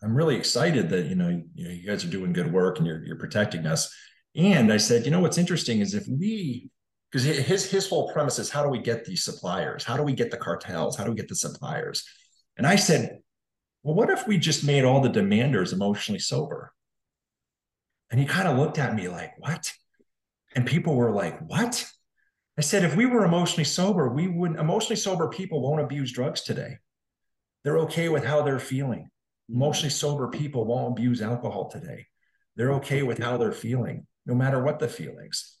i'm really excited that you know you you guys are doing good work and you're you're protecting us and i said you know what's interesting is if we because his his whole premise is how do we get these suppliers how do we get the cartels how do we get the suppliers and i said well what if we just made all the demanders emotionally sober and he kind of looked at me like what and people were like, What? I said, if we were emotionally sober, we wouldn't, emotionally sober people won't abuse drugs today. They're okay with how they're feeling. Mm. Emotionally sober people won't abuse alcohol today. They're okay with how they're feeling, no matter what the feelings.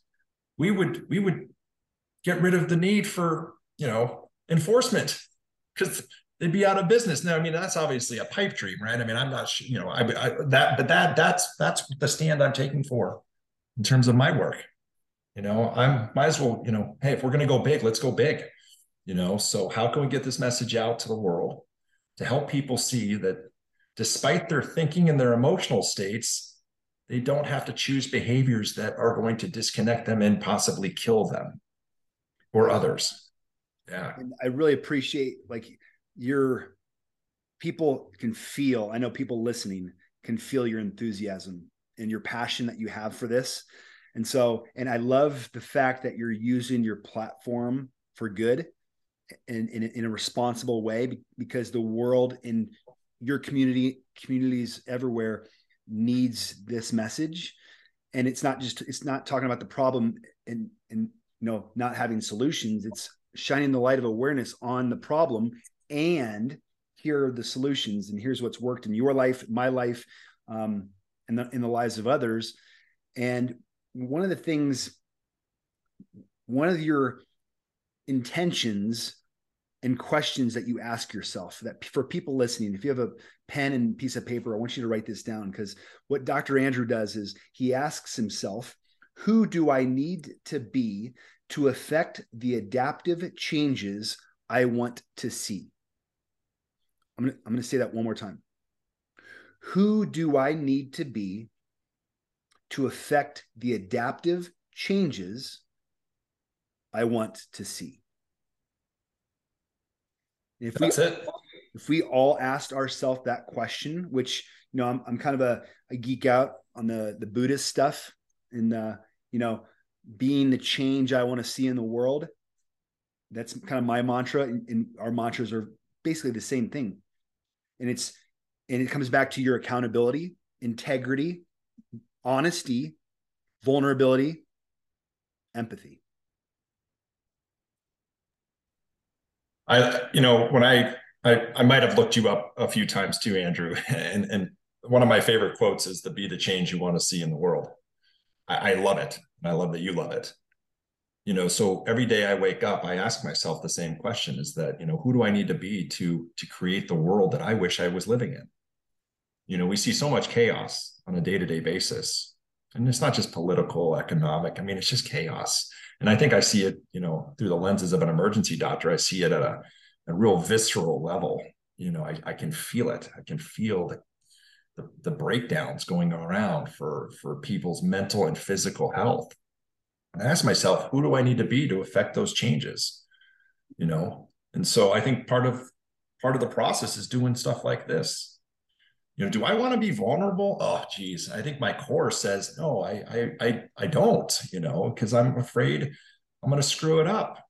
We would, we would get rid of the need for, you know, enforcement because they'd be out of business. Now, I mean, that's obviously a pipe dream, right? I mean, I'm not, you know, I, I that, but that, that's, that's the stand I'm taking for in terms of my work. You know, I'm might as well, you know, hey, if we're to go big, let's go big. You know, so how can we get this message out to the world to help people see that despite their thinking and their emotional states, they don't have to choose behaviors that are going to disconnect them and possibly kill them or others. Yeah. And I really appreciate like your people can feel, I know people listening can feel your enthusiasm and your passion that you have for this. And so, and I love the fact that you're using your platform for good and in, in, a responsible way because the world in your community, communities everywhere needs this message. And it's not just, it's not talking about the problem and, and, you know, not having solutions. It's shining the light of awareness on the problem and here are the solutions and here's what's worked in your life, my life, um, and in the lives of others. And one of the things, one of your intentions and questions that you ask yourself that for people listening, if you have a pen and piece of paper, I want you to write this down because what Dr. Andrew does is he asks himself, who do I need to be to affect the adaptive changes I want to see? I'm going I'm to say that one more time. Who do I need to be to affect the adaptive changes I want to see. If That's we, it. If we all asked ourselves that question, which you know, I'm, I'm kind of a, a geek out on the the Buddhist stuff, and uh, you know, being the change I want to see in the world. That's kind of my mantra, and, and our mantras are basically the same thing. And it's and it comes back to your accountability, integrity, honesty, vulnerability, empathy. I, you know, when I I, I might have looked you up a few times too, Andrew. And and one of my favorite quotes is to be the change you want to see in the world. I, I love it. And I love that you love it. You know, so every day I wake up, I ask myself the same question is that, you know, who do I need to be to to create the world that I wish I was living in? You know, we see so much chaos on a day-to-day basis. And it's not just political, economic. I mean, it's just chaos. And I think I see it, you know, through the lenses of an emergency doctor. I see it at a a real visceral level. You know, I, I can feel it. I can feel the, the, the breakdowns going around for for people's mental and physical health. And I ask myself, who do I need to be to affect those changes? You know, and so I think part of part of the process is doing stuff like this. You know, do I want to be vulnerable? Oh, geez, I think my core says no. I I I, I don't. You know, because I'm afraid I'm going to screw it up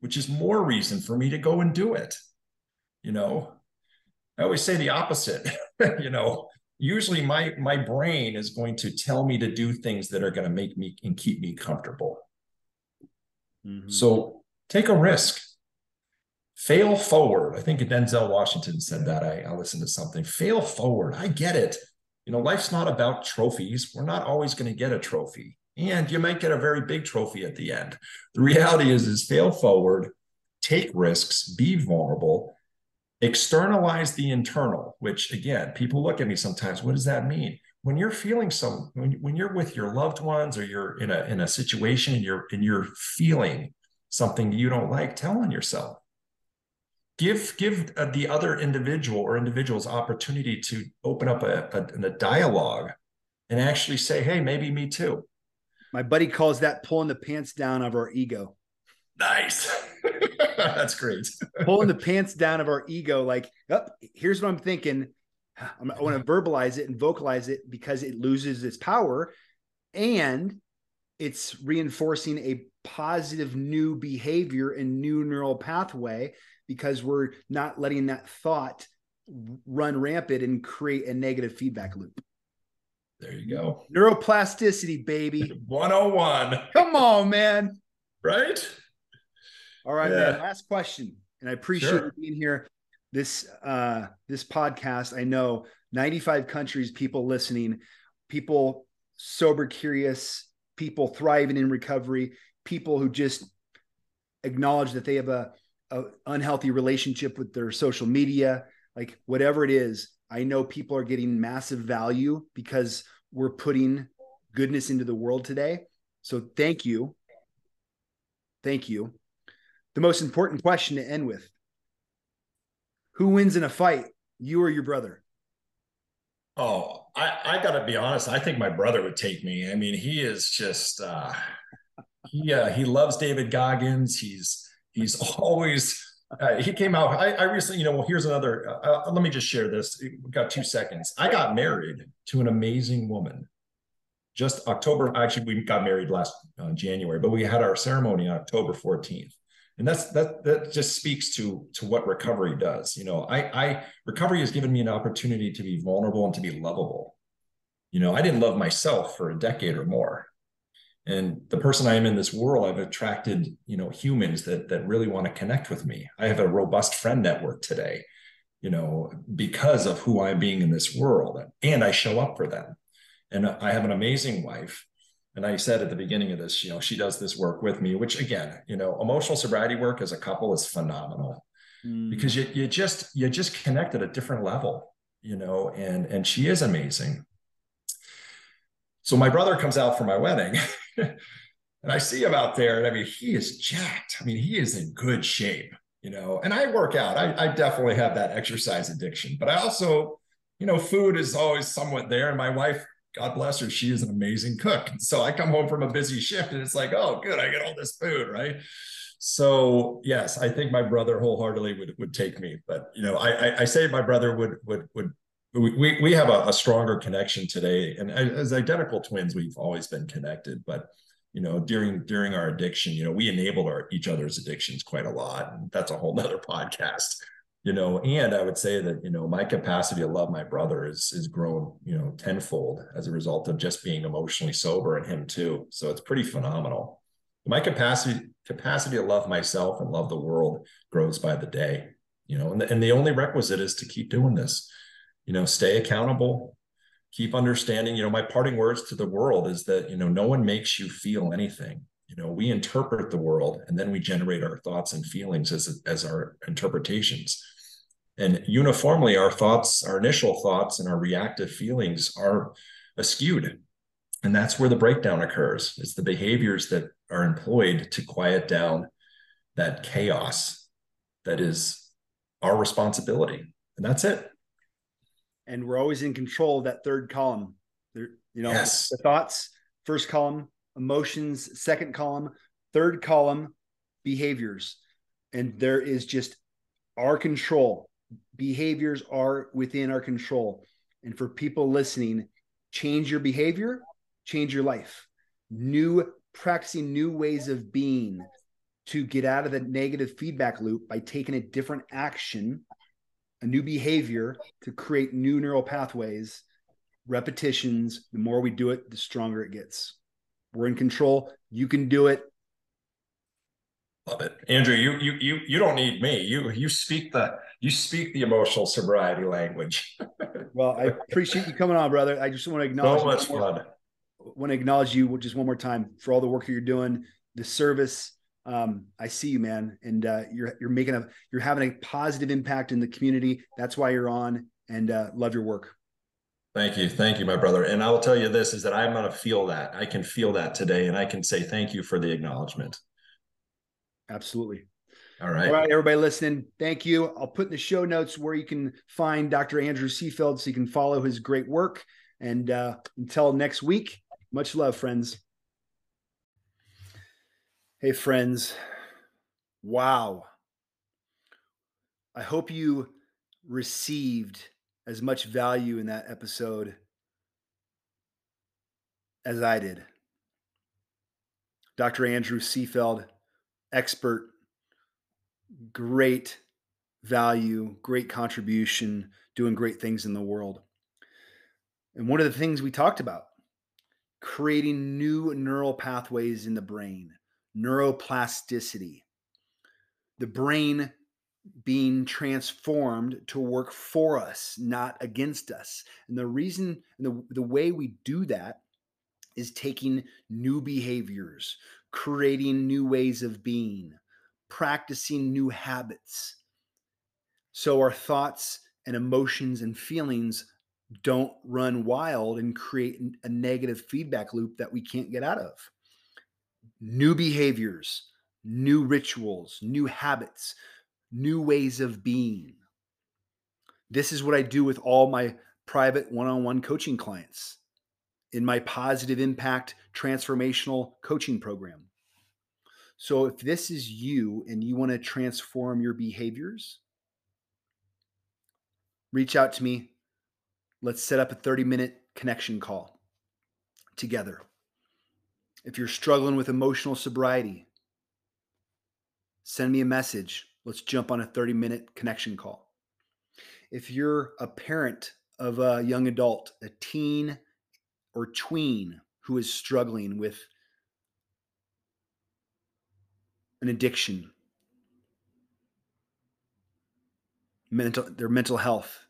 which is more reason for me to go and do it. You know, I always say the opposite. you know, usually my my brain is going to tell me to do things that are going to make me and keep me comfortable. Mm-hmm. So take a risk. Fail forward. I think Denzel Washington said that. I, I listened to something. Fail forward. I get it. You know, life's not about trophies. We're not always going to get a trophy and you might get a very big trophy at the end. The reality is, is fail forward, take risks, be vulnerable, externalize the internal. Which again, people look at me sometimes. What does that mean? When you're feeling some, when, when you're with your loved ones or you're in a in a situation and you're and you're feeling something you don't like, tell on yourself. Give give uh, the other individual or individuals opportunity to open up a, a, a dialogue and actually say, "Hey, maybe me too." My buddy calls that pulling the pants down of our ego. Nice. That's great. pulling the pants down of our ego. Like, oh, here's what I'm thinking. I want to verbalize it and vocalize it because it loses its power and it's reinforcing a positive new behavior and new neural pathway because we're not letting that thought run rampant and create a negative feedback loop. There you go. Neuroplasticity, baby. 101. Come on, man. Right? All right, yeah. man. Last question. And I appreciate sure. you being here. This uh this podcast, I know 95 countries, people listening, people sober curious, people thriving in recovery, people who just acknowledge that they have a, a unhealthy relationship with their social media, like whatever it is, I know people are getting massive value because we're putting goodness into the world today. So thank you. Thank you. The most important question to end with Who wins in a fight, you or your brother? Oh, I, I got to be honest. I think my brother would take me. I mean, he is just, uh, he, uh, he loves David Goggins. He's, he's always, uh, he came out. I, I, recently, you know, well, here's another. Uh, uh, let me just share this. We've got two seconds. I got married to an amazing woman. Just October. Actually, we got married last uh, January, but we had our ceremony on October 14th, and that's that. That just speaks to to what recovery does. You know, I, I recovery has given me an opportunity to be vulnerable and to be lovable. You know, I didn't love myself for a decade or more and the person i am in this world i've attracted you know humans that that really want to connect with me. I have a robust friend network today you know because of who i'm being in this world and i show up for them. And i have an amazing wife. And i said at the beginning of this you know she does this work with me which again you know emotional sobriety work as a couple is phenomenal. Mm. because you, you just you just connect at a different level you know and and she is amazing. So my brother comes out for my wedding and I see him out there, and I mean, he is jacked. I mean, he is in good shape, you know. And I work out. I, I definitely have that exercise addiction, but I also, you know, food is always somewhat there. And my wife, God bless her, she is an amazing cook. So I come home from a busy shift, and it's like, oh, good, I get all this food, right? So yes, I think my brother wholeheartedly would would take me. But you know, I I, I say my brother would would would we we have a, a, stronger connection today and as identical twins we've always been connected but you know during during our addiction you know we enabled our each other's addictions quite a lot and that's a whole nother podcast you know and i would say that you know my capacity to love my brother is is grown you know tenfold as a result of just being emotionally sober and him too so it's pretty phenomenal. My capacity capacity to love myself and love the world grows by the day you know, and the, and the only requisite is to keep doing this, you know, stay accountable, keep understanding, you know, my parting words to the world is that, you know, no one makes you feel anything. You know, we interpret the world and then we generate our thoughts and feelings as, as our interpretations. And uniformly, our thoughts, our initial thoughts and our reactive feelings are skewed. And that's where the breakdown occurs. It's the behaviors that are employed to quiet down that chaos that is our responsibility. And that's it. And we're always in control of that third column. There, you know, Yes. the thoughts, first column, emotions, second column, third column, behaviors. And there is just our control. Behaviors are within our control. And for people listening, change your behavior, change your life. New practicing new ways of being to get out of the negative feedback loop by taking a different action, a new behavior to create new neural pathways, repetitions. The more we do it, the stronger it gets. We're in control. You can do it. Love it. Andrew, you you you you don't need me. You you speak the you speak the emotional sobriety language. Well, I appreciate you coming on, brother. I just want to acknowledge so much fun. want to acknowledge you just one more time for all the work that you're doing, the service. Um, I see you, man, and uh, you're you're making a you're having a positive impact in the community. That's why you're on, and uh, love your work. Thank you. Thank you, my brother. And I will tell you this is that I'm going to feel that. I can feel that today. And I can say thank you for the acknowledgement. Absolutely. All right. All right, everybody listening, thank you. I'll put in the show notes where you can find Dr. Andrew Seefeld so you can follow his great work. And uh, until next week, much love, friends. Hey, friends. Wow. I hope you received as much value in that episode as I did. Dr. Andrew Seefeld, expert great value, great contribution, doing great things in the world. And one of the things we talked about, creating new neural pathways in the brain, neuroplasticity, the brain being transformed to work for us, not against us. And the reason, and the, the way we do that is taking new behaviors, creating new ways of being, practicing new habits. So our thoughts and emotions and feelings don't run wild and create a negative feedback loop that we can't get out of. New behaviors, new rituals, new habits, new ways of being. This is what I do with all my private one on one coaching clients in my positive impact transformational coaching program. So if this is you and you want to transform your behaviors, reach out to me. Let's set up a 30 minute connection call together. If you're struggling with emotional sobriety, send me a message. Let's jump on a 30 minute connection call. If you're a parent of a young adult, a teen or tween who is struggling with an addiction, mental their mental health,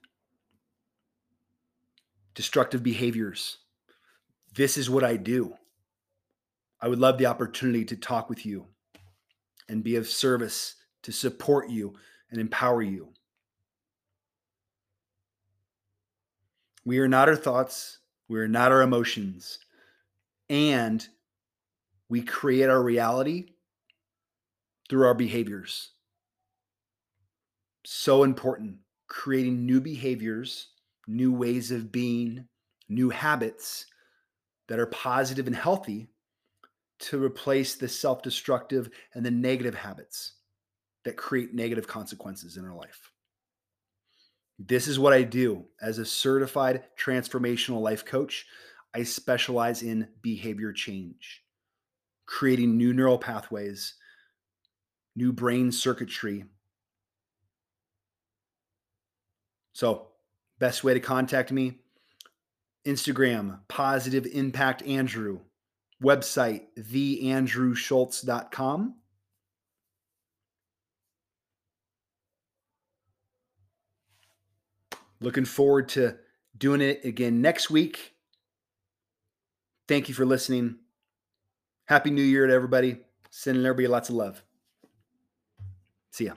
destructive behaviors. This is what I do. I would love the opportunity to talk with you and be of service to support you and empower you. We are not our thoughts, we are not our emotions, and we create our reality through our behaviors. So important. Creating new behaviors, new ways of being, new habits that are positive and healthy to replace the self destructive and the negative habits that create negative consequences in our life. This is what I do as a certified transformational life coach. I specialize in behavior change, creating new neural pathways new brain circuitry. So, best way to contact me Instagram, Positive Impact Andrew, website, theandrewschultz.com. Looking forward to doing it again next week. Thank you for listening. Happy New Year to everybody. Sending everybody lots of love. See ya.